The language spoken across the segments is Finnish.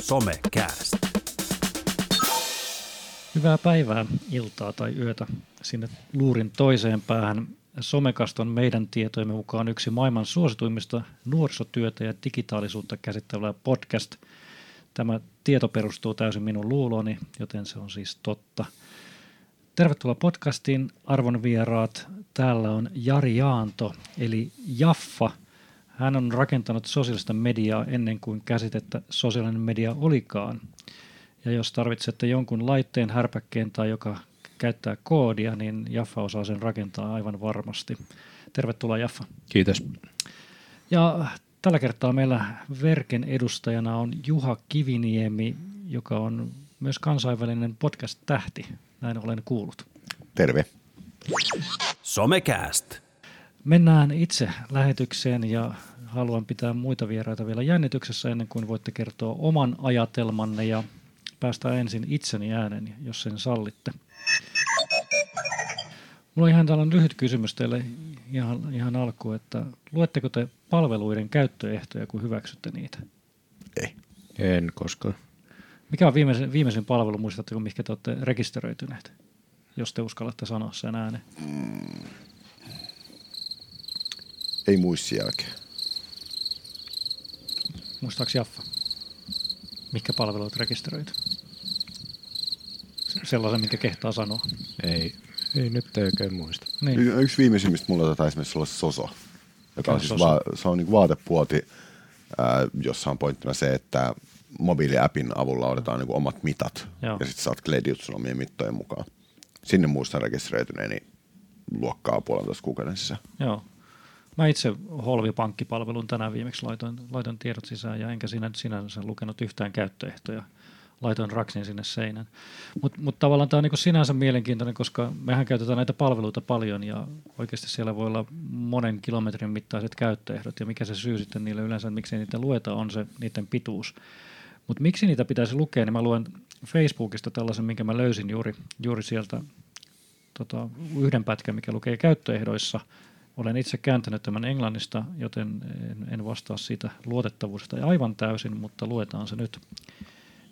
Somecast. Hyvää päivää, iltaa tai yötä sinne luurin toiseen päähän. Somekast on meidän tietojemme mukaan yksi maailman suosituimmista nuorisotyötä ja digitaalisuutta käsittelevä podcast. Tämä tieto perustuu täysin minun luulooni, joten se on siis totta. Tervetuloa podcastiin, arvon vieraat. Täällä on Jari Jaanto, eli Jaffa. Hän on rakentanut sosiaalista mediaa ennen kuin käsitettä sosiaalinen media olikaan. Ja jos tarvitsette jonkun laitteen, härpäkkeen tai joka käyttää koodia, niin Jaffa osaa sen rakentaa aivan varmasti. Tervetuloa Jaffa. Kiitos. Ja tällä kertaa meillä Verken edustajana on Juha Kiviniemi, joka on myös kansainvälinen podcast-tähti. Näin olen kuullut. Terve. Somecast. Mennään itse lähetykseen ja haluan pitää muita vieraita vielä jännityksessä ennen kuin voitte kertoa oman ajatelmanne ja päästä ensin itseni äänen, jos sen sallitte. Mulla on ihan tällainen lyhyt kysymys teille ihan, ihan alkuun, että luetteko te palveluiden käyttöehtoja, kun hyväksytte niitä? Ei. En koskaan. Mikä on viimeisin, viimeisin palvelu, muistatteko, mikä te olette rekisteröityneet, jos te uskallatte sanoa sen ääneen? Ei muistin jälkeen. Muistaaks Jaffa? Mikä palvelut rekisteröity? Se- Sellaisen, minkä kehtaa sanoa. Ei, ei nyt ei oikein muista. Niin. Y- Yksi viimeisimmistä mulla taitaa esimerkiksi olla Soso, joka on siis va- se on niin vaatepuoti, ää, jossa on pointtina se, että mobiiliäpin avulla otetaan niin omat mitat Joo. ja sitten saat kledit sun omien mittojen mukaan. Sinne muistan rekisteröityneeni luokkaa puolentoista kuukauden sisään. Joo. Mä itse Holvi-pankkipalvelun tänään viimeksi laitoin, laitoin tiedot sisään ja enkä sinä, sinänsä lukenut yhtään käyttöehtoja. Laitoin raksin sinne seinän. Mutta mut tavallaan tämä on niinku sinänsä mielenkiintoinen, koska mehän käytetään näitä palveluita paljon ja oikeasti siellä voi olla monen kilometrin mittaiset käyttöehdot ja mikä se syy sitten niille yleensä, miksi niitä lueta, on se niiden pituus. Mutta miksi niitä pitäisi lukea, niin mä luen Facebookista tällaisen, minkä mä löysin juuri, juuri sieltä tota, yhden pätkän, mikä lukee käyttöehdoissa. Olen itse kääntänyt tämän englannista, joten en, vastaa siitä luotettavuudesta aivan täysin, mutta luetaan se nyt.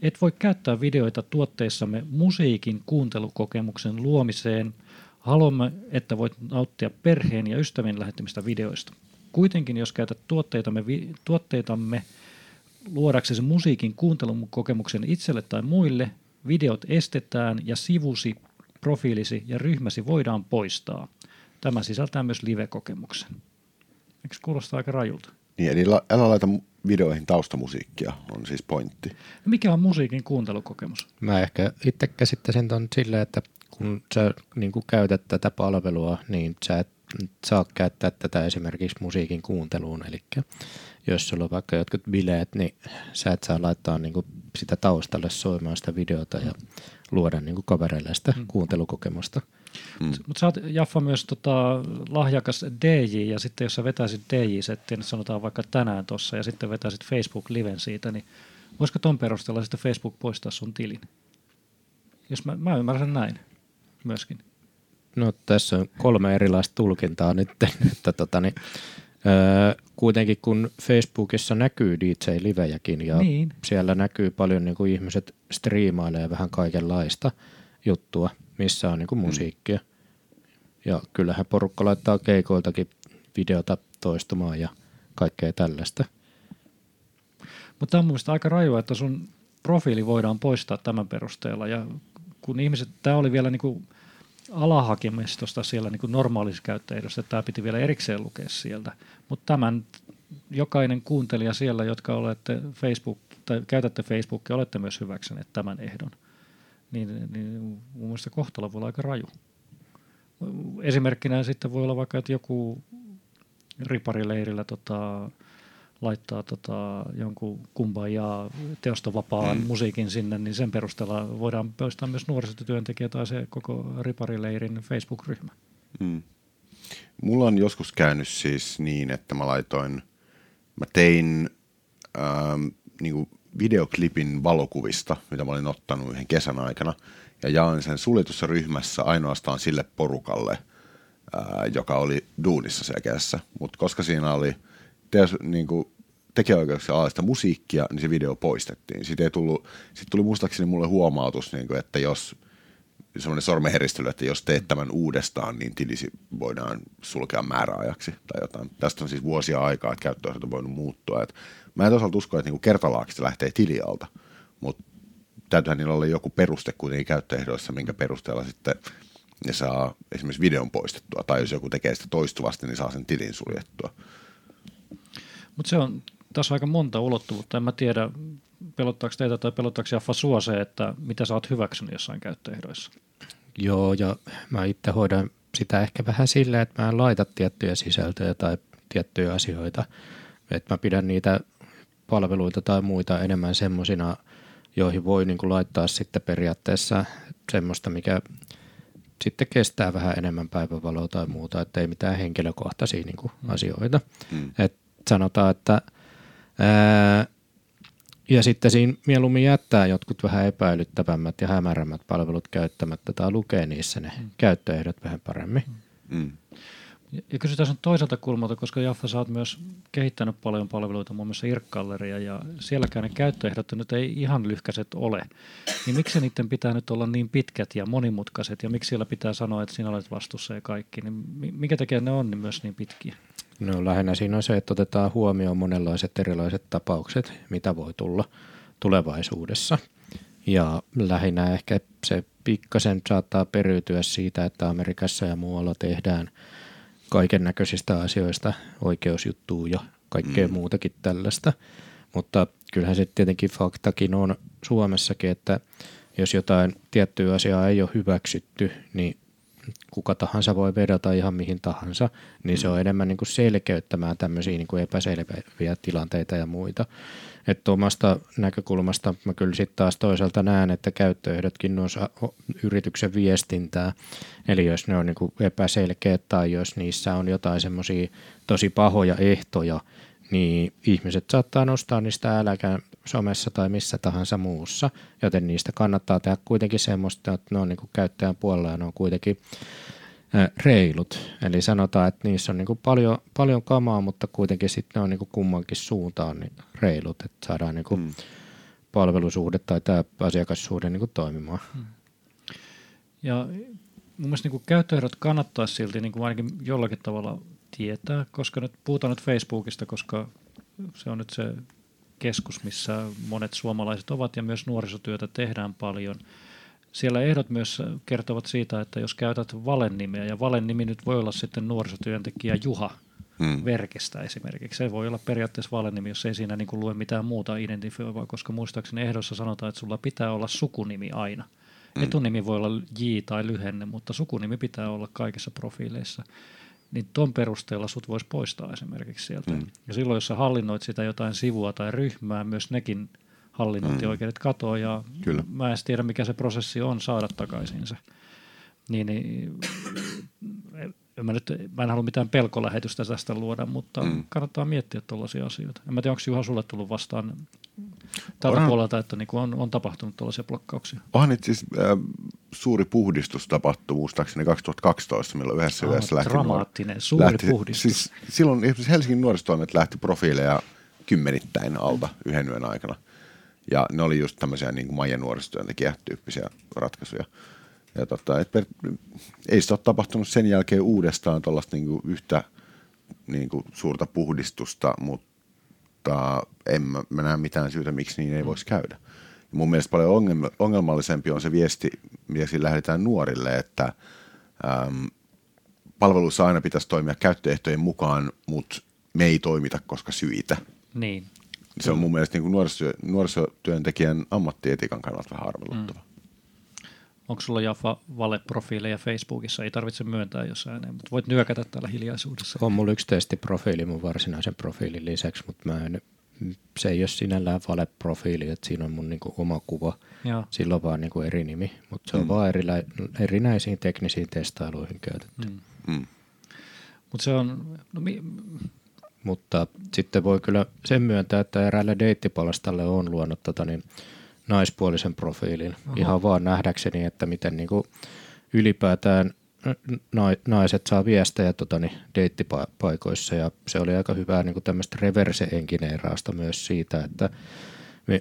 Et voi käyttää videoita tuotteissamme musiikin kuuntelukokemuksen luomiseen. Haluamme, että voit nauttia perheen ja ystävien lähettämistä videoista. Kuitenkin, jos käytät tuotteitamme, tuotteitamme luodaksesi musiikin kuuntelukokemuksen itselle tai muille, videot estetään ja sivusi, profiilisi ja ryhmäsi voidaan poistaa. Tämä sisältää myös live-kokemuksen. Eikö se kuulostaa aika rajulta? Niin, eli la- älä laita videoihin taustamusiikkia, on siis pointti. No mikä on musiikin kuuntelukokemus? Mä ehkä itse käsittäisin ton silleen, että kun sä niin käytät tätä palvelua, niin sä et saa käyttää tätä esimerkiksi musiikin kuunteluun. Eli jos sulla on vaikka jotkut bileet, niin sä et saa laittaa niin sitä taustalle soimaan sitä videota ja luoda niin kavereille sitä kuuntelukokemusta. Mm. Mutta sä oot Jaffa myös tota, lahjakas DJ, ja sitten jos sä vetäisit DJ-settiä, niin sanotaan vaikka tänään tossa, ja sitten vetäisit Facebook-liven siitä, niin voisiko ton perusteella sitten Facebook poistaa sun tilin? Jos mä, mä ymmärrän näin myöskin. No tässä on kolme erilaista tulkintaa nyt, että tota, niin, öö, kuitenkin kun Facebookissa näkyy DJ-livejäkin ja Niin. siellä näkyy paljon niin kuin ihmiset striimailee vähän kaikenlaista juttua, missä on niin kuin musiikkia. Ja kyllähän porukka laittaa keikoiltakin videota toistumaan ja kaikkea tällaista. Mutta tämä on mun mielestä aika rajua, että sun profiili voidaan poistaa tämän perusteella. Ja kun ihmiset, tämä oli vielä niin kuin alahakemistosta siellä niin normaalissa käyttäjässä, että tämä piti vielä erikseen lukea sieltä. Mutta tämän jokainen kuuntelija siellä, jotka olette Facebook, tai käytätte Facebookia, olette myös hyväksyneet tämän ehdon. Niin, niin mun mielestä kohtalo voi olla aika raju. Esimerkkinä sitten voi olla vaikka, että joku riparileirillä tota, laittaa tota, jonkun kumbajaa teostovapaan mm. musiikin sinne, niin sen perusteella voidaan poistaa myös nuorisotyöntekijä tai se koko riparileirin Facebook-ryhmä. Mm. Mulla on joskus käynyt siis niin, että mä laitoin, mä tein ähm, niin videoklipin valokuvista, mitä mä olin ottanut yhden kesän aikana, ja jaoin sen suljetussa ryhmässä ainoastaan sille porukalle, ää, joka oli duunissa siellä kesässä. Mutta koska siinä oli teos, niin kuin, tekijäoikeuksia alaista musiikkia, niin se video poistettiin. Sitten ei tullut, sit tuli muistaakseni mulle huomautus, niin kuin, että jos semmoinen sormenheristely, että jos teet tämän uudestaan, niin tilisi voidaan sulkea määräajaksi tai jotain. Tästä on siis vuosia aikaa, että käyttöönsä on voinut muuttua. Et mä en toisaalta usko, että niinku kertalaakista lähtee tilialta, mutta täytyyhän niillä olla joku peruste kuitenkin käyttöehdoissa, minkä perusteella sitten ne saa esimerkiksi videon poistettua, tai jos joku tekee sitä toistuvasti, niin saa sen tilin suljettua. Mutta se on tässä aika monta ulottuvuutta. En mä tiedä, pelottaako teitä tai pelottaako Jaffa sua se, että mitä sä oot hyväksynyt jossain käyttöehdoissa? Joo, ja mä itse hoidan sitä ehkä vähän silleen, että mä en laita tiettyjä sisältöjä tai tiettyjä asioita. Että mä pidän niitä palveluita tai muita enemmän semmoisina, joihin voi niin kuin laittaa sitten periaatteessa semmoista, mikä sitten kestää vähän enemmän päivävaloa tai muuta, että ei mitään henkilökohtaisia niin kuin mm. asioita. Mm. Et sanotaan, että ää, ja sitten siinä mieluummin jättää jotkut vähän epäilyttävämmät ja hämärämmät palvelut käyttämättä tai lukee niissä ne mm. käyttöehdot vähän paremmin. Mm. Ja kysytään sen toiselta kulmalta, koska Jaffa, sä oot myös kehittänyt paljon palveluita, muun muassa Irkkalleria, ja sielläkään ne käyttöehdot nyt ei ihan lyhkäiset ole. Niin miksi niiden pitää nyt olla niin pitkät ja monimutkaiset, ja miksi siellä pitää sanoa, että sinä olet vastuussa ja kaikki, niin mikä tekee ne on niin myös niin pitkiä? No lähinnä siinä on se, että otetaan huomioon monenlaiset erilaiset tapaukset, mitä voi tulla tulevaisuudessa. Ja lähinnä ehkä se pikkasen saattaa periytyä siitä, että Amerikassa ja muualla tehdään kaiken näköisistä asioista oikeusjuttuu ja kaikkea mm. muutakin tällaista. Mutta kyllähän se tietenkin faktakin on Suomessakin, että jos jotain tiettyä asiaa ei ole hyväksytty, niin kuka tahansa voi vedota ihan mihin tahansa, niin se on mm. enemmän niin kuin selkeyttämään tämmöisiä niin kuin epäselviä tilanteita ja muita. Että omasta näkökulmasta mä kyllä sitten taas toisaalta näen, että käyttöehdotkin on yrityksen viestintää. Eli jos ne on niin kuin epäselkeät tai jos niissä on jotain semmoisia tosi pahoja ehtoja, niin ihmiset saattaa nostaa niistä äläkään somessa tai missä tahansa muussa, joten niistä kannattaa tehdä kuitenkin semmoista, että ne on niin kuin käyttäjän puolella ja ne on kuitenkin reilut. Eli sanotaan, että niissä on niin kuin paljon, paljon kamaa, mutta kuitenkin sitten ne on niin kuin kummankin suuntaan niin reilut, että saadaan niin kuin mm. palvelusuhde tai tämä asiakassuhde niin kuin toimimaan. Mm. Ja mun mielestä niin kuin käyttöehdot kannattaisi silti niin kuin ainakin jollakin tavalla tietää, koska nyt puhutaan nyt Facebookista, koska se on nyt se keskus, missä monet suomalaiset ovat ja myös nuorisotyötä tehdään paljon. Siellä ehdot myös kertovat siitä, että jos käytät valenimeä, ja valennimi nyt voi olla sitten nuorisotyöntekijä Juha hmm. Verkestä esimerkiksi. Se voi olla periaatteessa valennimi, jos ei siinä niin kuin lue mitään muuta identifioivaa, koska muistaakseni ehdossa sanotaan, että sulla pitää olla sukunimi aina. Hmm. Etunimi voi olla J tai lyhenne, mutta sukunimi pitää olla kaikissa profiileissa niin tuon perusteella sut voisi poistaa esimerkiksi sieltä. Mm. Ja silloin, jos sä hallinnoit sitä jotain sivua tai ryhmää, myös nekin hallinnointioikeudet mm. katoaa ja Kyllä. mä en tiedä, mikä se prosessi on saada takaisin se. Niin, niin mä, nyt, mä en halua mitään pelkolähetystä tästä luoda, mutta mm. kannattaa miettiä tuollaisia asioita. En mä tiedä, onko Juha sulle tullut vastaan tältä puolelta, että niin on, on tapahtunut tuollaisia blokkauksia? Onhan nyt siis äh, suuri puhdistus tapahtui muistaakseni 2012, milloin yhdessä oh, yössä lähti. Dramaattinen, nuor- suuri lähti, puhdistus. Siis silloin Helsingin nuorisotoimet lähti profiileja kymmenittäin alta yhden yön aikana. Ja ne oli just tämmöisiä niin kuin Maija nuorisotyöntekijä-tyyppisiä ratkaisuja. Ja tota, et per, ei se ole tapahtunut sen jälkeen uudestaan tuollaista niin yhtä niin kuin suurta puhdistusta, mutta en mä, mä näe mitään syytä, miksi niin ei voisi käydä. Ja mun mielestä paljon ongelmallisempi on se viesti, mitä siinä lähdetään nuorille, että äm, palvelussa aina pitäisi toimia käyttöehtojen mukaan, mutta me ei toimita, koska syitä. Niin. Se on mun mielestä niin kuin nuorisotyö, nuorisotyöntekijän ammattietikan kannalta vähän arveluttava. Mm. Onko sulla Jaffa valeprofiileja Facebookissa? Ei tarvitse myöntää jos ääneen, mutta voit nyökätä täällä hiljaisuudessa. On mulla yksi testiprofiili mun varsinaisen profiilin lisäksi, mutta mä en, se ei ole sinällään valeprofiili, että siinä on mun niinku oma kuva. Joo. Sillä on vaan niinku eri nimi, mutta se on mm. vaan erila, erinäisiin teknisiin testailuihin käytetty. Mm. Mm. Mutta se on... No, mi, mutta sitten voi kyllä sen myöntää, että eräälle deittipalastalle on luonut tota, niin naispuolisen profiilin. Aha. Ihan vaan nähdäkseni, että miten niin kuin ylipäätään naiset saa viestejä tota, niin, deittipaikoissa ja se oli aika hyvää niin tämmöistä reverse engineerausta myös siitä, että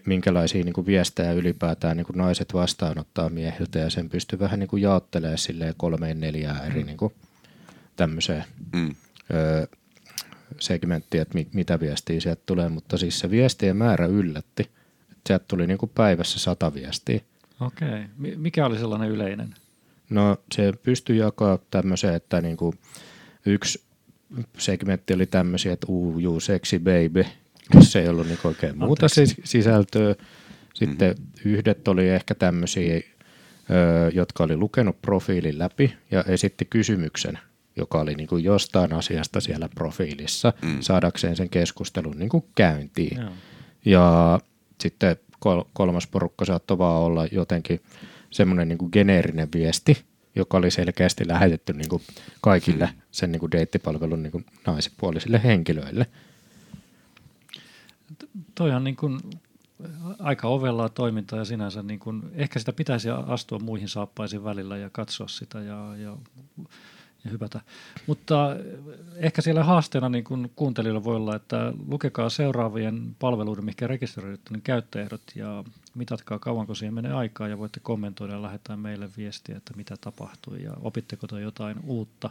minkälaisia niin kuin viestejä ylipäätään niin kuin naiset vastaanottaa miehiltä ja sen pystyy vähän niin kuin jaottelemaan silleen kolmeen neljään eri mm. niin kuin tämmöiseen mm. ö, segmenttiin, että mitä viestiä sieltä tulee, mutta siis se viestien määrä yllätti. Sieltä tuli niin kuin päivässä sata viestiä. Okei. Mikä oli sellainen yleinen? No se pystyy jakaa tämmöiseen, että niin kuin yksi segmentti oli tämmöisiä, että uu, juu, sexy baby, se ei ollut niin oikein muuta Anteeksi. sisältöä. Sitten mm-hmm. yhdet oli ehkä tämmöisiä, jotka oli lukenut profiilin läpi ja esitti kysymyksen, joka oli niin kuin jostain asiasta siellä profiilissa, mm. saadakseen sen keskustelun niin kuin käyntiin. Joo. Ja sitten kolmas porukka saattoi vaan olla jotenkin semmoinen niin kuin geneerinen viesti, joka oli selkeästi lähetetty niin kuin kaikille mm. sen niin kuin deittipalvelun niin kuin naisipuolisille henkilöille – toi on niin kuin aika ovellaa toimintaa ja sinänsä niin kuin, ehkä sitä pitäisi astua muihin saappaisiin välillä ja katsoa sitä ja, ja, ja hypätä. Mutta ehkä siellä haasteena niin kuin kuuntelijoilla voi olla, että lukekaa seuraavien palveluiden, mikä rekisteröidytte, niin käyttöehdot ja mitatkaa kauanko siihen menee aikaa ja voitte kommentoida ja lähettää meille viestiä, että mitä tapahtui ja opitteko te jotain uutta.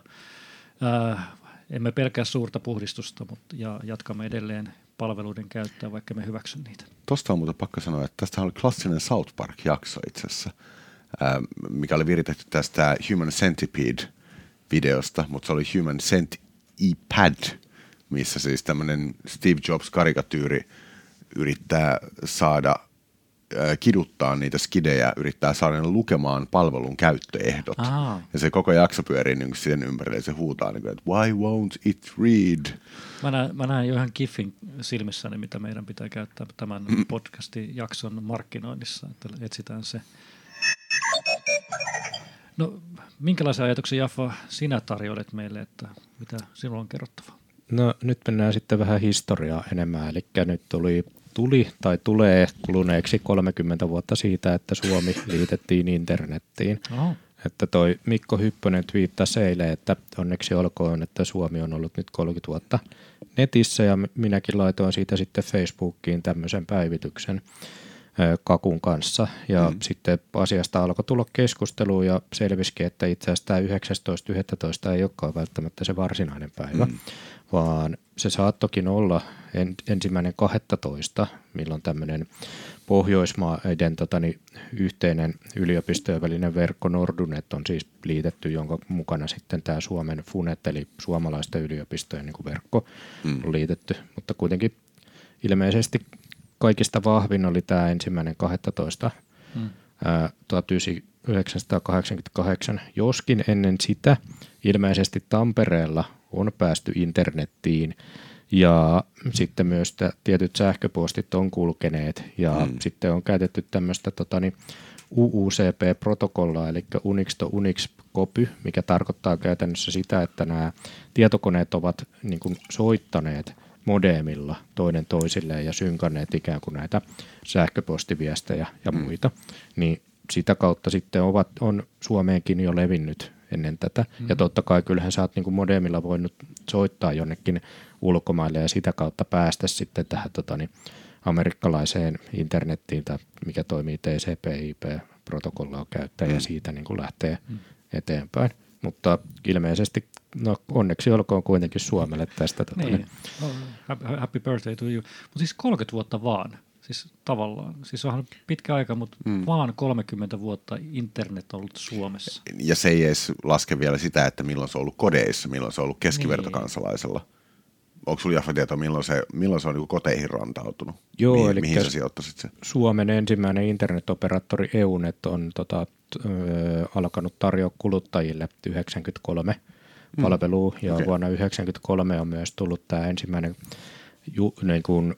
Ää, emme pelkää suurta puhdistusta, mutta ja jatkamme edelleen palveluiden käyttöä, vaikka me hyväksyn niitä. Tuosta on muuten pakko sanoa, että tästä oli klassinen South Park-jakso itse asiassa, mikä oli viritetty tästä Human Centipede-videosta, mutta se oli Human Centipad, missä siis tämmöinen Steve Jobs-karikatyyri yrittää saada kiduttaa niitä skidejä, yrittää saada ne lukemaan palvelun käyttöehdot. Aha. Ja se koko jakso pyörii niin sen ympärille ja se huutaa, niin kuin, että why won't it read? Mä näen, mä näen jo ihan kiffin silmissäni, mitä meidän pitää käyttää tämän mm. podcastin jakson markkinoinnissa, että etsitään se. No, minkälaisia ajatuksia Jaffa sinä tarjoilet meille, että mitä sinulla on kerrottavaa? No nyt mennään sitten vähän historiaa enemmän, eli nyt tuli tuli tai tulee kuluneeksi 30 vuotta siitä, että Suomi liitettiin internettiin. Oh. Että toi Mikko Hyppönen twiittasi eilen, että onneksi olkoon, että Suomi on ollut nyt 30 vuotta netissä ja minäkin laitoin siitä sitten Facebookiin tämmöisen päivityksen Kakun kanssa. Ja mm. sitten asiasta alkoi tulla keskustelua ja selvisikin, että itse asiassa tämä 19.11. ei olekaan välttämättä se varsinainen päivä, mm. vaan se saattokin olla en, ensimmäinen 12, milloin tämmöinen Pohjoismaiden tota, niin, yhteinen yliopistojen välinen verkko Nordunet on siis liitetty, jonka mukana sitten tämä Suomen FUNET, eli suomalaisten yliopistojen niin verkko mm. on liitetty, mutta kuitenkin ilmeisesti kaikista vahvin oli tämä ensimmäinen 12. Mm. 1988, joskin ennen sitä ilmeisesti Tampereella on päästy internettiin ja sitten myös tietyt sähköpostit on kulkeneet ja mm. sitten on käytetty tämmöistä tota, niin, UUCP-protokollaa, eli Unix to Unix copy, mikä tarkoittaa käytännössä sitä, että nämä tietokoneet ovat niin kuin, soittaneet modemilla toinen toisilleen ja synkanneet ikään kuin näitä sähköpostiviestejä ja mm. muita, niin sitä kautta sitten ovat, on Suomeenkin jo levinnyt ennen tätä. Mm. Ja totta kai kyllähän sä oot niin kuin modemilla voinut soittaa jonnekin ulkomaille ja sitä kautta päästä sitten tähän tota, niin, amerikkalaiseen internettiin, tai mikä toimii TCP/IP-protokollaa käyttäen mm. ja siitä niin kuin lähtee mm. eteenpäin. Mutta ilmeisesti, no onneksi olkoon kuitenkin Suomelle tästä. Tota, niin. Oh, happy birthday to you. Mutta siis 30 vuotta vaan. Siis tavallaan. Siis onhan pitkä aika, mutta mm. vaan 30 vuotta internet on ollut Suomessa. Ja se ei edes laske vielä sitä, että milloin se on ollut kodeissa, milloin se on ollut keskivertokansalaisella. Niin. Onko sinulla Jaffa tietoa, milloin se, milloin se on niin koteihin rantautunut? Joo, mihin, eli mihin sä sijoittaisit se? Suomen ensimmäinen internetoperaattori EUNET on tota, alkanut tarjoa kuluttajille 93 mm. palvelua, ja okay. vuonna 1993 on myös tullut tämä ensimmäinen ju, niin kuin,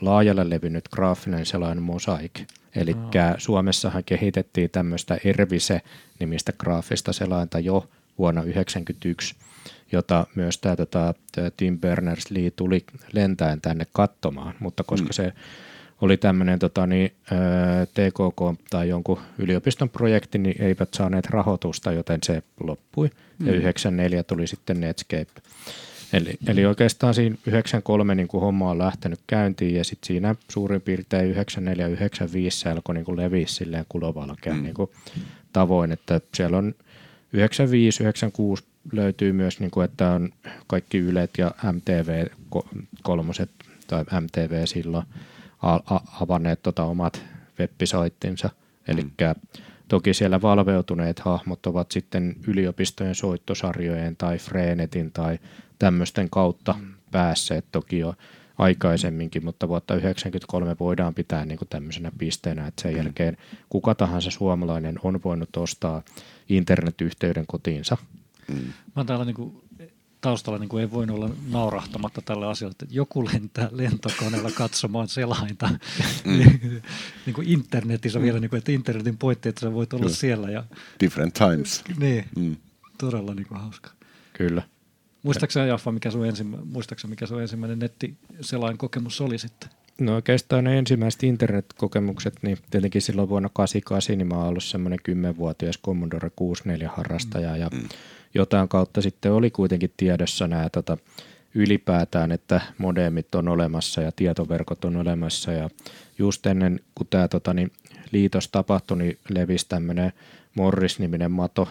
laajalle levinnyt graafinen selain Mosaic. Eli oh. Suomessahan kehitettiin tämmöistä Ervise-nimistä graafista selainta jo vuonna 1991 jota myös tämä tota, Tim Berners-Lee tuli lentäen tänne katsomaan, mutta koska mm. se oli tämmöinen tota, niin, TKK tai jonkun yliopiston projekti, niin eivät saaneet rahoitusta, joten se loppui. Mm. Ja 94 tuli sitten Netscape. Eli, eli oikeastaan siinä 93 niin kuin homma on lähtenyt käyntiin ja sitten siinä suurin piirtein 94-95 se alkoi niin kuin leviä silleen kulovalkean mm. niin kuin tavoin, että siellä on 95-96 löytyy myös, niin kuin, että on kaikki Ylet ja MTV kolmoset tai MTV silloin avanneet tota omat webbisoittinsa. Eli mm. toki siellä valveutuneet hahmot ovat sitten yliopistojen soittosarjojen tai Freenetin tai tämmöisten kautta mm. päässeet toki jo aikaisemminkin, mutta vuotta 1993 voidaan pitää niin kuin tämmöisenä pisteenä, että sen mm. jälkeen kuka tahansa suomalainen on voinut ostaa internetyhteyden kotiinsa. Mm. Mä oon täällä niin kuin taustalla niin kuin ei voinut olla naurahtamatta tälle asialle, että joku lentää lentokoneella katsomaan selainta. Mm. niin kuin internetissä mm. vielä, niin kuin, että internetin pointti, että sä voit olla Kyllä. siellä. Ja, Different times. Niin, mm. todella niin kuin hauska. Kyllä. Muistaakseni Jaffa, mikä sun, ensimmä, mikä sun ensimmäinen nettiselain kokemus oli sitten? No oikeastaan ne ensimmäiset internetkokemukset, niin tietenkin silloin vuonna 88 niin mä oon ollut semmoinen 10-vuotias Commodore 64 harrastaja ja mm jotain kautta sitten oli kuitenkin tiedossa nämä tota, ylipäätään, että modemit on olemassa ja tietoverkot on olemassa ja just ennen kuin tämä tota, niin, liitos tapahtui, niin levisi tämmöinen Morris-niminen mato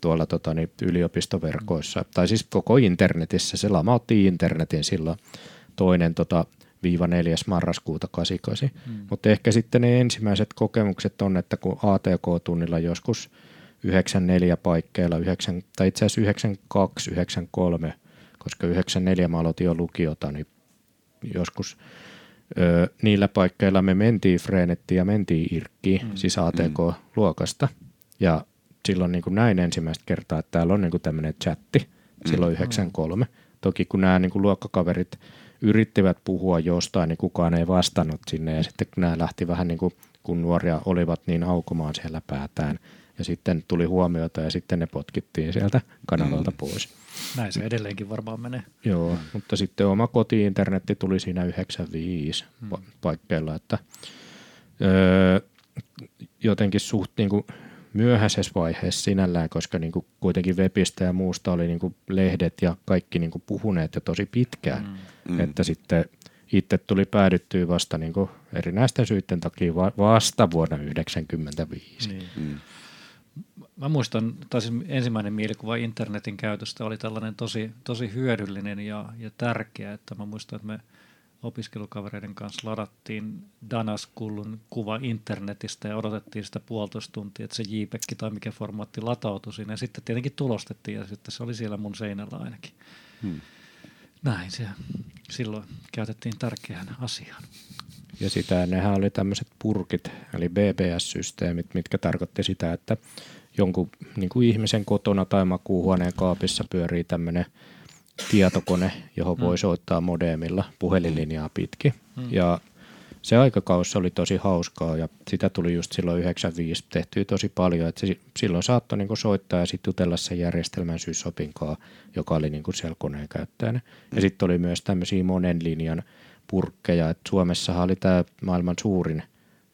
tuolla tota, niin, yliopistoverkoissa, tai siis koko internetissä, se lamautti internetin silloin toinen tota, viiva 4. marraskuuta 88. Hmm. Mutta ehkä sitten ne ensimmäiset kokemukset on, että kun ATK-tunnilla joskus – 94 paikkeilla, 9, tai itse asiassa 92, 93, koska 94 mä aloitin jo lukiota, niin joskus ö, niillä paikkeilla me mentiin Freenettiin ja mentiin Irkkiin, mm. siis ATK-luokasta. Ja silloin niin kuin näin ensimmäistä kertaa, että täällä on niin kuin tämmöinen chatti silloin mm. 93. Toki kun nämä niin kuin luokkakaverit yrittivät puhua jostain, niin kukaan ei vastannut sinne. Ja sitten kun nämä lähti vähän niin kuin, kun nuoria olivat, niin aukomaan siellä päätään – ja sitten tuli huomiota ja sitten ne potkittiin sieltä kanavalta mm. pois. Näin se edelleenkin varmaan menee. Joo, mutta sitten oma koti-internetti tuli siinä 95 mm. paikkeilla, että öö, jotenkin suht niin kuin myöhäisessä vaiheessa sinällään, koska niin kuin kuitenkin webistä ja muusta oli niin kuin lehdet ja kaikki niin kuin puhuneet jo tosi pitkään, mm. että sitten itse tuli päädyttyä vasta niin kuin erinäisten syiden takia vasta vuonna 1995. Niin. Mm mä muistan, tai siis ensimmäinen mielikuva internetin käytöstä oli tällainen tosi, tosi hyödyllinen ja, ja tärkeä, että mä muistan, että me opiskelukavereiden kanssa ladattiin Danaskullun kuva internetistä ja odotettiin sitä puolitoista tuntia, että se JPEG tai mikä formaatti latautui sinne. Ja sitten tietenkin tulostettiin ja sitten se oli siellä mun seinällä ainakin. Hmm. Näin se silloin käytettiin tärkeään asiaan. Ja sitä nehän oli tämmöiset purkit, eli BBS-systeemit, mitkä tarkoitti sitä, että jonkun niin kuin ihmisen kotona tai makuuhuoneen kaapissa pyörii tämmöinen tietokone, johon voi mm. soittaa modemilla puhelinlinjaa pitkin. Mm. Ja se aikakausi oli tosi hauskaa ja sitä tuli just silloin 95 tehtyä tosi paljon, että se, silloin saattoi niin soittaa ja sitten jutella sen järjestelmän syysopinkaa, joka oli niin siellä koneen käyttäjänä. Ja sitten oli myös tämmöisiä monen linjan purkkeja, että Suomessahan oli tämä maailman suurin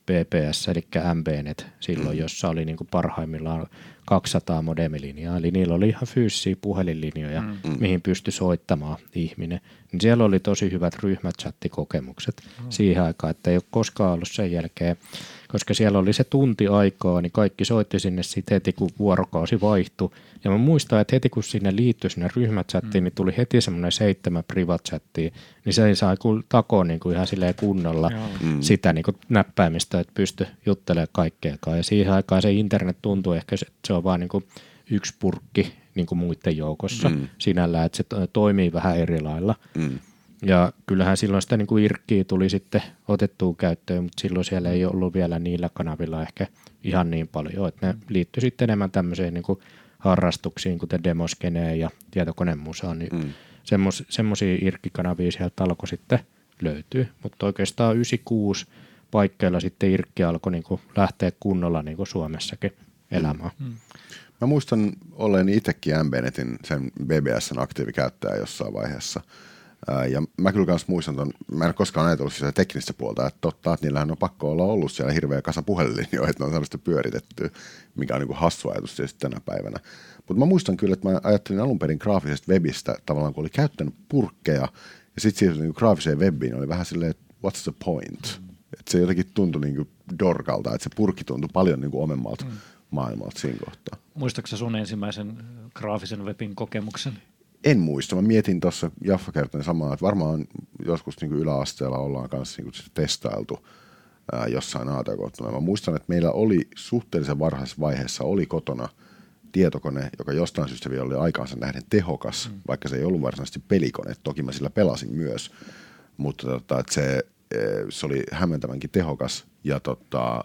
BPS, eli MBNet silloin, mm. jossa oli niin kuin parhaimmillaan 200 modemilinjaa, eli niillä oli ihan fyysisiä puhelinlinjoja, mm. mm. mihin pystyi soittamaan ihminen. Niin siellä oli tosi hyvät ryhmächattikokemukset mm. siihen aikaan, että ei ole koskaan ollut sen jälkeen koska siellä oli se tunti aikaa, niin kaikki soitti sinne sitten heti, kun vuorokausi vaihtui. Ja mä muistan, että heti kun sinne liittyi sinne ryhmächattiin, mm. niin tuli heti semmoinen seitsemän privatchattia, niin se ei saa takoon niin kuin ihan silleen kunnolla mm. sitä niin kuin näppäimistä, että pysty juttelemaan kaikkeakaan. Ja siihen aikaan se internet tuntuu ehkä, että se on vain niin yksi purkki niin kuin muiden joukossa mm. sinällään, että se toimii vähän eri lailla. Mm. Ja kyllähän silloin sitä niin kuin irkkiä tuli sitten otettua käyttöön, mutta silloin siellä ei ollut vielä niillä kanavilla ehkä ihan niin paljon, että ne liittyi sitten enemmän tämmöiseen niin kuin harrastuksiin, kuten demoskeneen ja tietokonemusaan, niin mm. semmos, semmoisia irkkikanavia sieltä alkoi sitten löytyy, mutta oikeastaan 96 paikkeilla sitten irkki alkoi niin kuin lähteä kunnolla niin kuin Suomessakin elämään. Mm. Mä muistan olleen itsekin MBNetin sen BBSn aktiivikäyttäjä jossain vaiheessa – ja mä kyllä kans muistan ton, mä en ole koskaan ajatellut sitä teknistä puolta, että totta, että niillähän on pakko olla ollut siellä hirveä kasa puhelinlinjoja, että ne on sellaista pyöritetty, mikä on niin kuin hassu ajatus tietysti tänä päivänä. Mutta mä muistan kyllä, että mä ajattelin alun perin graafisesta webistä, tavallaan kun oli käyttänyt purkkeja, ja sitten siirtyi niin graafiseen webiin, oli vähän silleen, että what's the point? Mm. Että se jotenkin tuntui niin kuin dorkalta, että se purkki tuntui paljon niin kuin omemmalta mm. maailmalta siinä kohtaa. Muistatko sun ensimmäisen graafisen webin kokemuksen? En muista. Mä mietin tuossa, Jaffa kertoi samaa, että varmaan joskus niin kuin yläasteella ollaan kanssa niin kuin testailtu ää, jossain atk Mä muistan, että meillä oli suhteellisen varhaisessa vaiheessa oli kotona tietokone, joka jostain syystä vielä oli aikaansa nähden tehokas, mm. vaikka se ei ollut varsinaisesti pelikone. Toki mä sillä pelasin myös, mutta tota, että se, se oli hämmentävänkin tehokas. Ja tota,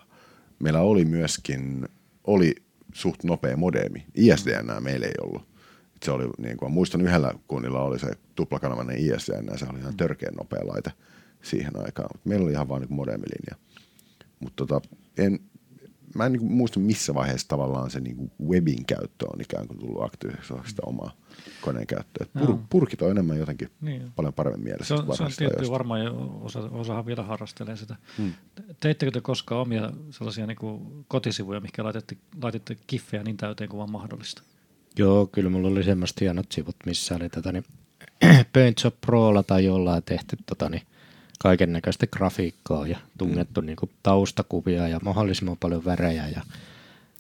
meillä oli myöskin oli suht nopea modeemi. ISDN meillä ei ollut se oli, niin kuin, muistan yhdellä kunnilla oli se tuplakanavainen ISDN, se oli ihan törkeän nopea laite siihen aikaan. Meillä oli ihan vaan niin modemilinja. Mutta tota, en, mä en niin kuin, muista missä vaiheessa tavallaan se niin kuin webin käyttö on ikään kuin tullut aktiiviseksi sitä omaa koneen käyttöä. Pur, purkit on enemmän jotenkin niin. paljon paremmin mielessä. Se on, se on tietty varmaan, ja osa, osahan vielä harrastelee sitä. Hmm. Teittekö te koskaan omia sellaisia niin kuin kotisivuja, mikä laitette, laititte kiffejä niin täyteen kuin vaan mahdollista? Joo, kyllä mulla oli semmoista hienot sivut, missä oli tota, niin, Paintshop Prolla tai jollain tehty tota, niin, kaiken näköistä grafiikkaa ja tungettu mm. niin kuin, taustakuvia ja mahdollisimman paljon värejä ja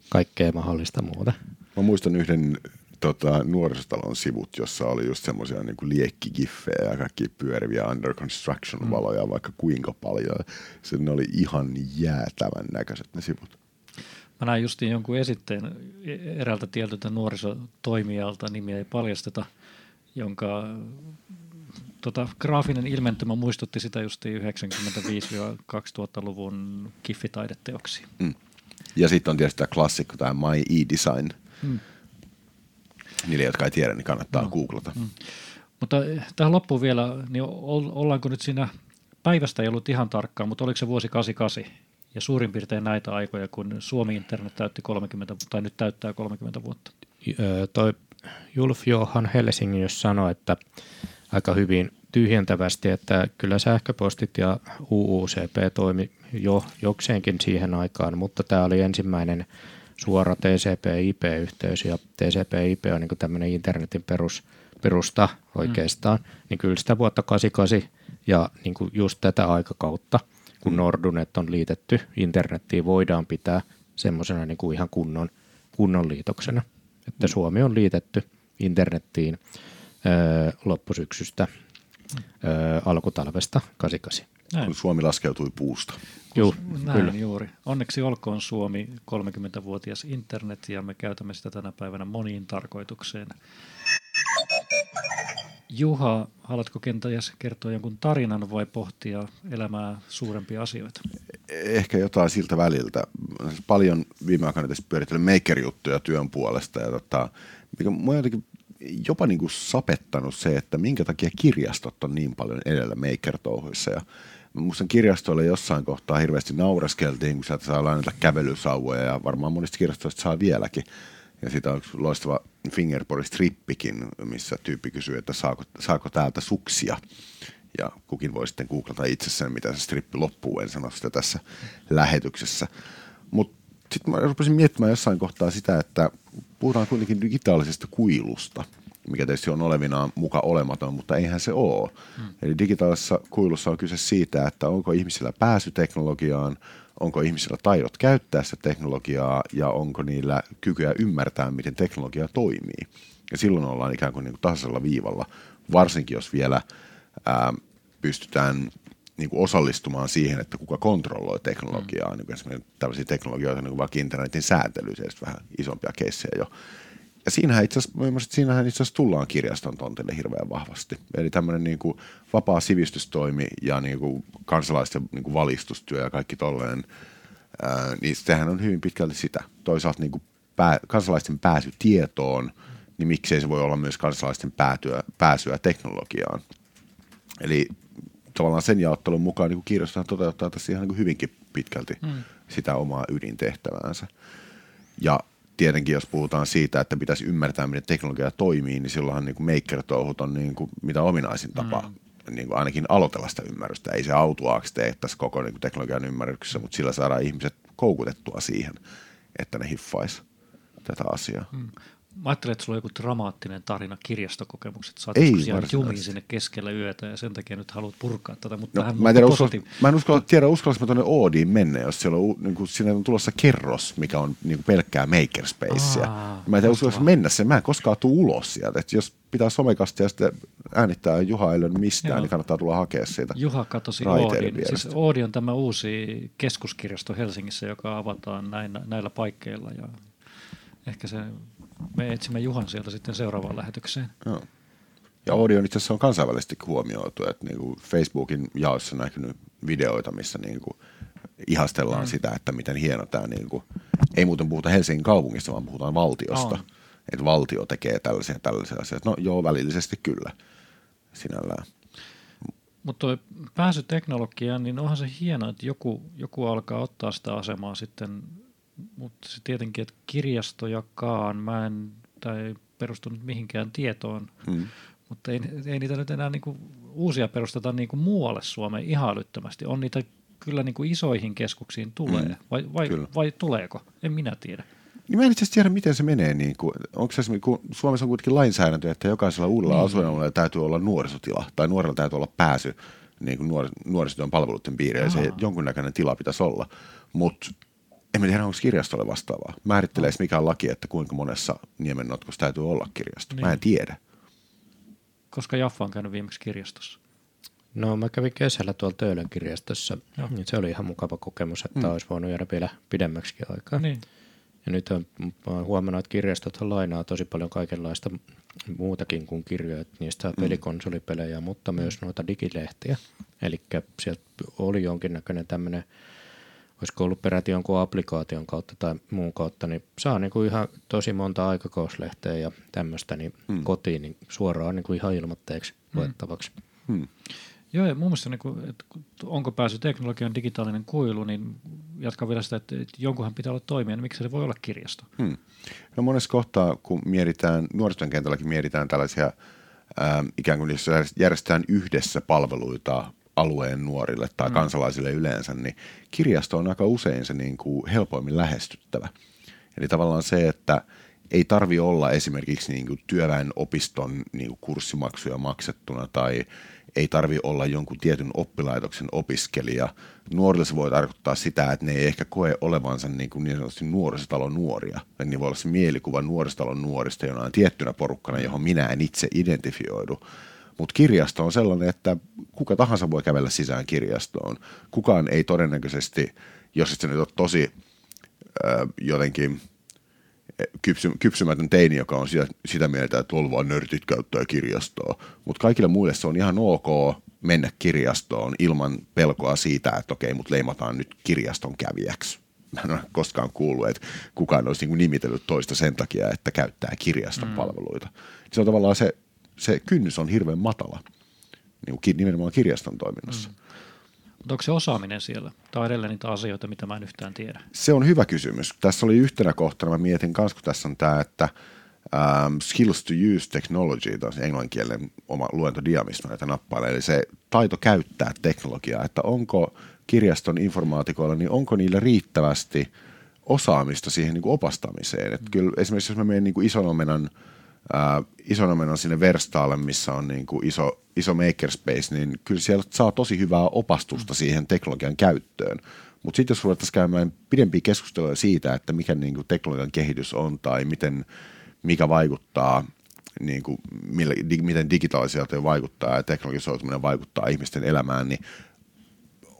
kaikkea mahdollista muuta. Mä muistan yhden tota, nuorisotalon sivut, jossa oli just semmoisia niin liekkigiffejä ja kaikki pyöriviä under construction valoja, mm. vaikka kuinka paljon. Se, ne oli ihan jäätävän näköiset ne sivut. Mä näin justiin jonkun esitteen eräältä tietyltä nuorisotoimijalta, nimiä ei paljasteta, jonka tota, graafinen ilmentymä muistutti sitä justiin 95-2000-luvun kiffitaideteoksia. Mm. Ja sitten on tietysti tämä klassikko, tämä My E-Design. Mm. Niille, jotka ei tiedä, niin kannattaa no. googlata. Mm. Mutta eh, tähän loppuun vielä, niin ollaanko nyt siinä, päivästä ei ollut ihan tarkkaan, mutta oliko se vuosi 88? Ja suurin piirtein näitä aikoja, kun Suomi Internet täytti 30, tai nyt täyttää 30 vuotta. toi Julf Johan Helsingin sanoi, että aika hyvin tyhjentävästi, että kyllä sähköpostit ja UUCP toimi jo jokseenkin siihen aikaan, mutta tämä oli ensimmäinen suora TCP-IP-yhteys ja TCP-IP on niin tämmöinen internetin perus, perusta oikeastaan, mm. niin kyllä sitä vuotta 88 ja niin just tätä aikakautta – kun Nordunet on liitetty internettiin, voidaan pitää semmoisena niin kuin ihan kunnon, kunnon liitoksena. Että Suomi on liitetty internettiin öö, loppusyksystä öö, alkutalvesta 88. Näin. Kun Suomi laskeutui puusta. Joo, Näin kyllä. juuri. Onneksi olkoon Suomi 30-vuotias internet ja me käytämme sitä tänä päivänä moniin tarkoitukseen. Juha, haluatko kenties kertoa jonkun tarinan vai pohtia elämää suurempia asioita? Ehkä jotain siltä väliltä. Paljon viime aikoina tässä pyörittänyt maker-juttuja työn puolesta ja tota, mikä mua jotenkin jopa niin kuin sapettanut se, että minkä takia kirjastot on niin paljon edellä maker-touhuissa ja Muistan kirjastoille jossain kohtaa hirveästi nauraskeltiin, kun sieltä saa lainata kävelysauvoja ja varmaan monista kirjastoista saa vieläkin. Ja siitä on loistava Fingerboard-strippikin, missä tyyppi kysyy, että saako, saako täältä suksia. Ja kukin voi sitten googlata itsessään, mitä se strippi loppuu. En sano sitä tässä lähetyksessä. Mutta sitten mä rupesin miettimään jossain kohtaa sitä, että puhutaan kuitenkin digitaalisesta kuilusta, mikä tietysti on olevinaan muka olematon, mutta eihän se ole. Hmm. Eli digitaalisessa kuilussa on kyse siitä, että onko ihmisillä pääsy teknologiaan, onko ihmisillä taidot käyttää sitä teknologiaa ja onko niillä kykyä ymmärtää, miten teknologia toimii. Ja silloin ollaan ikään kuin, niin kuin tasaisella viivalla, varsinkin jos vielä ää, pystytään niin kuin osallistumaan siihen, että kuka kontrolloi teknologiaa, mm. niin kuin esimerkiksi tällaisia teknologioita, niin kuin vaikka internetin sääntely, se vähän isompia keissejä jo. Ja siinähän itse asiassa, siinähän itse asiassa tullaan kirjaston tontille hirveän vahvasti. Eli tämmöinen niin kuin vapaa sivistystoimi ja niin kuin kansalaisten niin kuin valistustyö ja kaikki tolleen, ää, niin sehän on hyvin pitkälti sitä. Toisaalta niin kuin pää, kansalaisten pääsy tietoon, niin miksei se voi olla myös kansalaisten päätyä, pääsyä teknologiaan. Eli tavallaan sen jaottelun mukaan niin kirjastohan toteuttaa tässä ihan niin kuin hyvinkin pitkälti mm. sitä omaa ydintehtäväänsä. Ja tietenkin jos puhutaan siitä, että pitäisi ymmärtää, miten teknologia toimii, niin silloinhan niin maker-touhut on niin kuin mitä ominaisin tapa mm. niin kuin ainakin aloitella sitä ymmärrystä. Ei se autuaaksi tee tässä koko niin kuin teknologian ymmärryksessä, mutta sillä saadaan ihmiset koukutettua siihen, että ne hiffaisi tätä asiaa. Mm. Mä ajattelin, että sulla on joku dramaattinen tarina kirjastokokemukset. Sä oot jäänyt jumiin sinne keskellä yötä ja sen takia nyt haluat purkaa tätä. Mutta no, mä, en tiedä, uskalla, mä en uskalla, tiedä, uskallanko mä tuonne Oodiin mennä, jos siellä on, niin kuin, siinä on tulossa kerros, mikä on niin kuin pelkkää makerspacea. Aa, mä en tiedä, uskallanko mennä sen. Mä en koskaan tule ulos sieltä. Et jos pitää somekastia ja sitten äänittää Juha Eilön mistään, Joo. niin kannattaa tulla hakea siitä. Juha katosi Oodin. Siis Oodi on tämä uusi keskuskirjasto Helsingissä, joka avataan näin, näillä paikkeilla. Ja ehkä se me etsimme Juhan sieltä sitten seuraavaan lähetykseen. Joo. Ja audio itse asiassa on kansainvälisesti huomioitu, että niin kuin Facebookin jaossa näkynyt videoita, missä niin kuin ihastellaan mm. sitä, että miten hieno tämä, niin kuin, ei muuten puhuta Helsingin kaupungista, vaan puhutaan valtiosta. Oh. Että valtio tekee tällaisia tällaisia asioita. No joo, välillisesti kyllä sinällään. Mutta pääsy teknologiaan, niin onhan se hienoa, että joku, joku alkaa ottaa sitä asemaa sitten mutta se tietenkin, että kirjastojakaan, mä en, tai perustunut mihinkään tietoon, hmm. mutta ei, ei niitä nyt enää niinku uusia perusteta niinku muualle Suomeen ihan älyttömästi. On niitä kyllä niinku isoihin keskuksiin tulee, hmm. vai, vai, vai tuleeko? En minä tiedä. Niin mä en itse tiedä, miten se menee. Niin kuin, onko se kun Suomessa on kuitenkin lainsäädäntö, että jokaisella uudella niin. asuinalueella täytyy olla nuorisotila, tai nuorella täytyy olla pääsy niin kuin nuor, nuorisotyön palveluiden piiriin, ja se jonkunnäköinen tila pitäisi olla. Mutta en tiedä, onko kirjastolle vastaavaa. Määrittelee no. mikä on laki, että kuinka monessa niemennotkossa täytyy olla kirjasto. Niin. Mä en niin. tiedä. Koska Jaffa on käynyt viimeksi kirjastossa? No mä kävin kesällä tuolla Töölön kirjastossa. Joo. Se oli ihan mukava kokemus, että mm. olisi voinut jäädä vielä pidemmäksi aikaa. Niin. Ja nyt on, olen huomannut, että kirjastot lainaa tosi paljon kaikenlaista muutakin kuin kirjoja. Niistä saa mm. pelikonsolipelejä, mutta myös noita digilehtiä. Eli sieltä oli jonkinnäköinen tämmöinen – olisiko ollut peräti jonkun applikaation kautta tai muun kautta, niin saa niin kuin ihan tosi monta aikakauslehteä ja tämmöistä niin hmm. kotiin niin suoraan niin kuin ihan ilmoitteeksi hmm. luettavaksi. Hmm. Joo, ja muun muassa, niin kuin, että onko pääsy teknologian digitaalinen kuilu, niin jatkan vielä sitä, että, että jonkunhan pitää olla toimia, niin miksi se voi olla kirjasto? Hmm. No monessa kohtaa, kun mietitään, nuorison kentälläkin mietitään tällaisia, ää, ikään kuin jos järjestetään yhdessä palveluita alueen nuorille tai mm. kansalaisille yleensä, niin kirjasto on aika usein se niin kuin helpoimmin lähestyttävä. Eli tavallaan se, että ei tarvi olla esimerkiksi niin kuin työväenopiston niin kuin kurssimaksuja maksettuna tai ei tarvi olla jonkun tietyn oppilaitoksen opiskelija. Nuorille se voi tarkoittaa sitä, että ne ei ehkä koe olevansa niin, kuin niin sanotusti nuorisotalon nuoria. Eli niin voi olla se mielikuva nuorisotalon nuorista jonain tiettynä porukkana, johon minä en itse identifioidu. Mutta kirjasto on sellainen, että kuka tahansa voi kävellä sisään kirjastoon. Kukaan ei todennäköisesti, jos se nyt on tosi äh, jotenkin kypsy, kypsymätön teini, joka on sitä, sitä mieltä, että tuolla vaan nörtit käyttää kirjastoa. Mutta kaikille muille se on ihan ok mennä kirjastoon ilman pelkoa siitä, että okei, mut leimataan nyt kirjaston kävijäksi. Mä en ole koskaan kuullut, että kukaan olisi niin nimitellyt toista sen takia, että käyttää kirjaston mm. palveluita. Se on tavallaan se se kynnys on hirveän matala niin kuin nimenomaan kirjaston toiminnassa. Mm. Mutta onko se osaaminen siellä? Tämä on edelleen niitä asioita, mitä mä en yhtään tiedä. Se on hyvä kysymys. Tässä oli yhtenä kohtana, mä mietin kanssa, kun tässä on tämä, että um, skills to use technology, tämä on englanninkielinen oma luentodiamista, mistä näitä nappailee, eli se taito käyttää teknologiaa, että onko kirjaston informaatikoilla, niin onko niillä riittävästi osaamista siihen niin kuin opastamiseen. Että mm. kyllä esimerkiksi jos mä menen niin kuin ison omenan – äh, isona mennä sinne Verstaalle, missä on niin kuin iso, iso makerspace, niin kyllä siellä saa tosi hyvää opastusta siihen teknologian käyttöön. Mutta sitten jos ruvettaisiin käymään pidempiä keskusteluja siitä, että mikä niin kuin teknologian kehitys on tai miten, mikä vaikuttaa, niin kuin, millä, di, miten digitaalisieltä vaikuttaa ja teknologisoituminen vaikuttaa ihmisten elämään, niin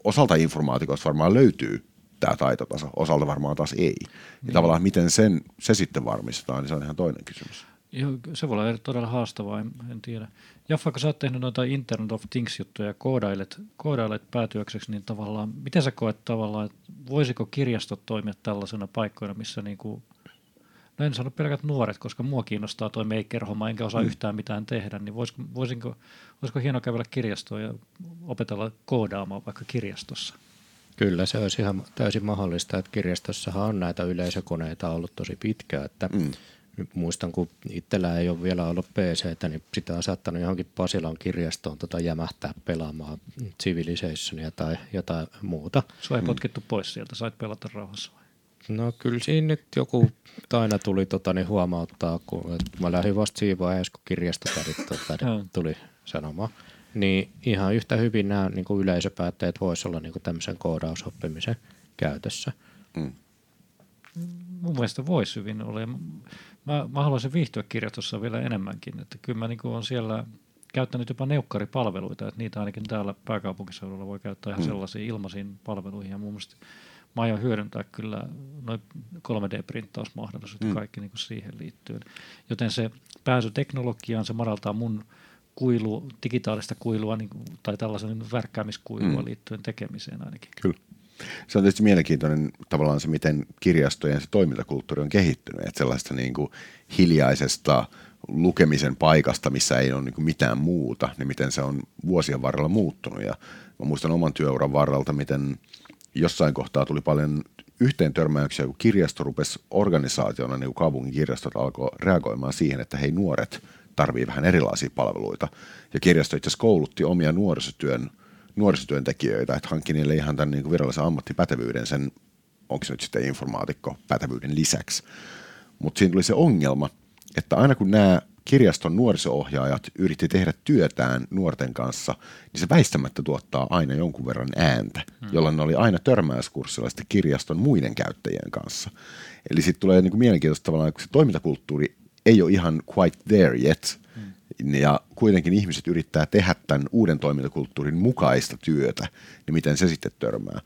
osalta informaatikoista varmaan löytyy tämä taitotaso, osalta varmaan taas ei. Ja niin. tavallaan miten sen, se sitten varmistetaan, niin se on ihan toinen kysymys. Joo, se voi olla todella haastavaa, en, en tiedä. Jaffa, kun sä oot tehnyt noita Internet of Things-juttuja ja koodailet, koodailet päätyökseksi, niin tavallaan, miten sä koet tavallaan, että voisiko kirjastot toimia tällaisena paikkoina, missä niin kuin, no en sano pelkät nuoret, koska mua kiinnostaa toi maker-homma, enkä osaa mm. yhtään mitään tehdä, niin voisiko, voisinko, voisiko hieno kävellä kirjastoon ja opetella koodaamaan vaikka kirjastossa? Kyllä, se olisi ihan täysin mahdollista, että kirjastossahan on näitä yleisökoneita ollut tosi pitkään, että mm. Nyt muistan, kun itsellä ei ole vielä ollut PC, niin sitä on saattanut johonkin Pasilan kirjastoon tota jämähtää pelaamaan Civilizationia tai jotain muuta. Sua ei mm. potkittu pois sieltä, sait pelata rauhassa vai? No kyllä siinä nyt joku aina tuli tota, niin huomauttaa, kun mä lähdin vasta siinä vaiheessa, kun kirjastotädit tota, tuli sanomaan. Niin ihan yhtä hyvin nämä niin kuin yleisöpäätteet voisi olla niin kuin tämmöisen koodausoppimisen käytössä. Mm. Mun mielestä voisi hyvin olla. Mä, mä haluaisin viihtyä kirjastossa vielä enemmänkin. Että kyllä mä niin olen siellä käyttänyt jopa neukkaripalveluita, että niitä ainakin täällä pääkaupunkiseudulla voi käyttää ihan mm. sellaisiin ilmaisiin palveluihin. Ja mun mielestä mä aion hyödyntää kyllä noin 3D-printtausmahdollisuudet mm. kaikki niin kuin siihen liittyen. Joten se pääsy teknologiaan, se madaltaa mun kuilu, digitaalista kuilua niin, tai tällaisen niin värkkäämiskuilua mm. liittyen tekemiseen ainakin. Kyllä. Se on tietysti mielenkiintoinen tavallaan se, miten kirjastojen se toimintakulttuuri on kehittynyt, että sellaista niin kuin hiljaisesta lukemisen paikasta, missä ei ole niin mitään muuta, niin miten se on vuosien varrella muuttunut. Ja mä muistan oman työuran varrelta, miten jossain kohtaa tuli paljon yhteen törmäyksiä, kun kirjasto rupesi organisaationa, niin kaupungin kirjastot alkoi reagoimaan siihen, että hei nuoret tarvii vähän erilaisia palveluita. Ja kirjasto itse asiassa koulutti omia nuorisotyön, nuorisotyöntekijöitä, että hankki niille ihan tämän niin virallisen ammattipätevyyden sen, onko se nyt sitten informaatikko pätevyyden lisäksi. Mutta siinä tuli se ongelma, että aina kun nämä kirjaston nuoriso-ohjaajat yritti tehdä työtään nuorten kanssa, niin se väistämättä tuottaa aina jonkun verran ääntä, hmm. jolloin ne oli aina törmäyskurssilla sitten kirjaston muiden käyttäjien kanssa. Eli sitten tulee niin kuin mielenkiintoista tavallaan, kun se toimintakulttuuri ei ole ihan quite there yet. Ja kuitenkin ihmiset yrittää tehdä tämän uuden toimintakulttuurin mukaista työtä, niin miten se sitten törmää.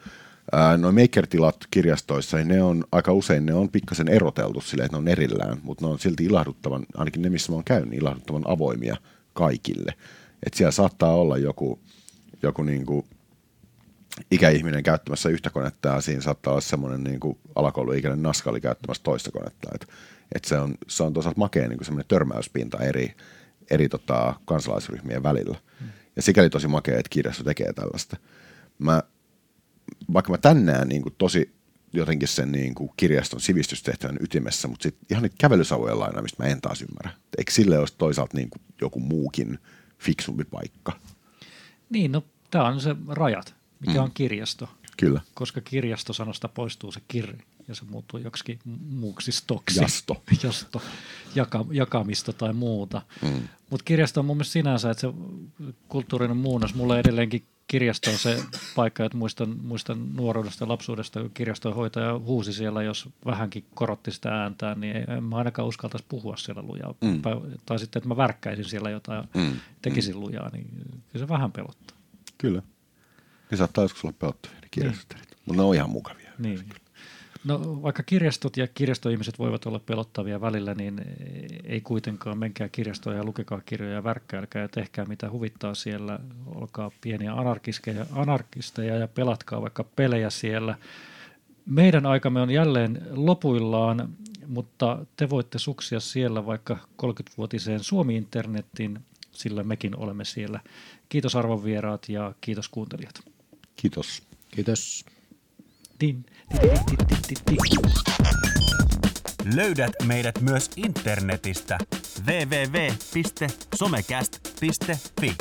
Noin maker-tilat kirjastoissa, niin ne on aika usein ne on pikkasen eroteltu silleen, että ne on erillään, mutta ne on silti ilahduttavan, ainakin ne missä mä oon käynyt, niin ilahduttavan avoimia kaikille. Et siellä saattaa olla joku, joku niin kuin ikäihminen käyttämässä yhtä konetta ja siinä saattaa olla semmoinen niin alakouluikäinen naskali käyttämässä toista konetta. Et, et se, on, se on toisaalta makea niin kuin semmoinen törmäyspinta eri, eri tota, kansalaisryhmien välillä. Hmm. Ja sikäli tosi makea, että kirjasto tekee tällaista. Mä vaikka mä tänään niin kuin tosi jotenkin sen niin kuin kirjaston sivistystehtävän ytimessä, mutta sitten ihan niitä kävelysavojen lainaamista mä en taas ymmärrä. Eikö sille olisi toisaalta niin kuin joku muukin fiksumpi paikka? Niin, no tämä on se rajat, mikä mm. on kirjasto. Kyllä. Koska kirjastosanasta poistuu se kirja ja se muuttuu joksikin muuksi stoksi. Jasto. Jasto, jaka, jakamista tai muuta. Mm. Mutta kirjasto on mun mielestä sinänsä, että se kulttuurinen muunnos, mulle edelleenkin kirjasto on se paikka, että muistan, muistan nuoruudesta ja lapsuudesta, kun kirjastonhoitaja huusi siellä, jos vähänkin korotti sitä ääntään, niin en mä ainakaan uskaltaisi puhua siellä lujaa. Mm. Tai sitten, että mä värkkäisin siellä jotain ja mm. tekisin mm. lujaa, niin kyllä se vähän pelottaa. Kyllä. Niin saattaa joskus olla pelottavia ne kirjastot, niin. mutta ne on ihan mukavia. Niin. No vaikka kirjastot ja kirjastoihmiset voivat olla pelottavia välillä, niin ei kuitenkaan menkää kirjastoja ja lukekaa kirjoja ja värkkäilkää ja tehkää mitä huvittaa siellä. Olkaa pieniä anarkisteja, anarkisteja ja pelatkaa vaikka pelejä siellä. Meidän aikamme on jälleen lopuillaan, mutta te voitte suksia siellä vaikka 30-vuotiseen Suomi-internettiin, sillä mekin olemme siellä. Kiitos arvon vieraat ja kiitos kuuntelijat. Kiitos. Kiitos. Din. Löydät meidät myös internetistä www.somecast.fi.